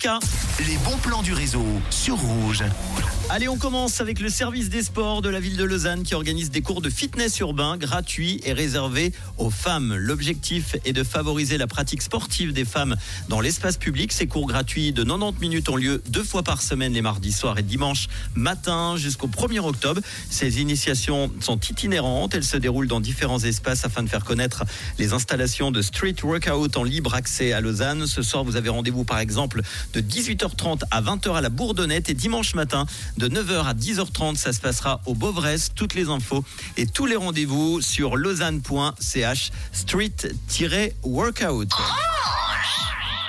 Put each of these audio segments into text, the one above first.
Tiens. Les bons plans du réseau sur Rouge. Allez, on commence avec le service des sports de la ville de Lausanne qui organise des cours de fitness urbain gratuits et réservés aux femmes. L'objectif est de favoriser la pratique sportive des femmes dans l'espace public. Ces cours gratuits de 90 minutes ont lieu deux fois par semaine, les mardis soirs et dimanche matin jusqu'au 1er octobre. Ces initiations sont itinérantes. Elles se déroulent dans différents espaces afin de faire connaître les installations de street workout en libre accès à Lausanne. Ce soir, vous avez rendez-vous par exemple de 18h30 à 20h à la Bourdonnette et dimanche matin de 9h à 10h30 ça se passera au Beauvresse. Toutes les infos et tous les rendez-vous sur lausanne.ch street-workout.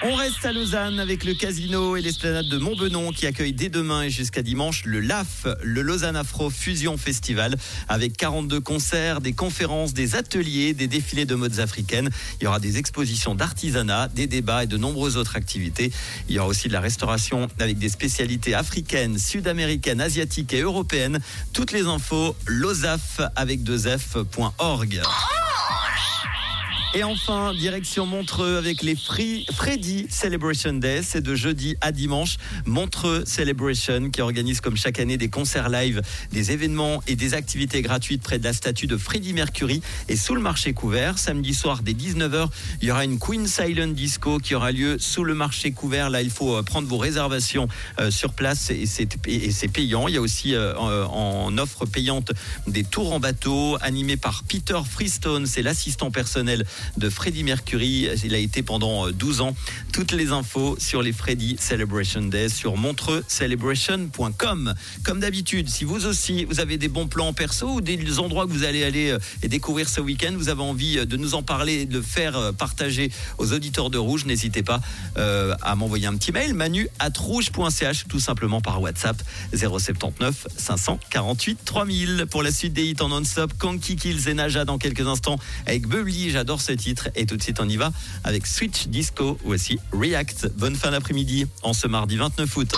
On reste à Lausanne avec le casino et l'esplanade de Montbenon qui accueille dès demain et jusqu'à dimanche le LAF, le Lausanne Afro Fusion Festival, avec 42 concerts, des conférences, des ateliers, des défilés de modes africaines. Il y aura des expositions d'artisanat, des débats et de nombreuses autres activités. Il y aura aussi de la restauration avec des spécialités africaines, sud-américaines, asiatiques et européennes. Toutes les infos, losaf avec 2f.org. Et enfin, direction Montreux avec les Free Freddy Celebration Day. C'est de jeudi à dimanche. Montreux Celebration qui organise comme chaque année des concerts live, des événements et des activités gratuites près de la statue de Freddie Mercury et sous le marché couvert. Samedi soir dès 19h, il y aura une Queen Silent Disco qui aura lieu sous le marché couvert. Là, il faut euh, prendre vos réservations euh, sur place et c'est payant. Il y a aussi euh, en offre payante des tours en bateau animés par Peter Freestone. C'est l'assistant personnel de Freddie Mercury. Il a été pendant 12 euh, ans. Toutes les infos sur les Freddie Celebration Days sur montreuxcelebration.com. Comme d'habitude, si vous aussi vous avez des bons plans perso ou des endroits que vous allez aller euh, et découvrir ce week-end, vous avez envie euh, de nous en parler, de faire partager aux auditeurs de Rouge, n'hésitez pas à m'envoyer un petit mail manu at rouge.ch tout simplement par WhatsApp 079 548 3000 pour la suite des hits en non-stop. Kanki Kills et Naja dans quelques instants avec Bubbly. J'adore ce titre. Et tout de suite, on y va avec Switch Disco aussi React. Bonne fin d'après-midi en ce mardi 29 août.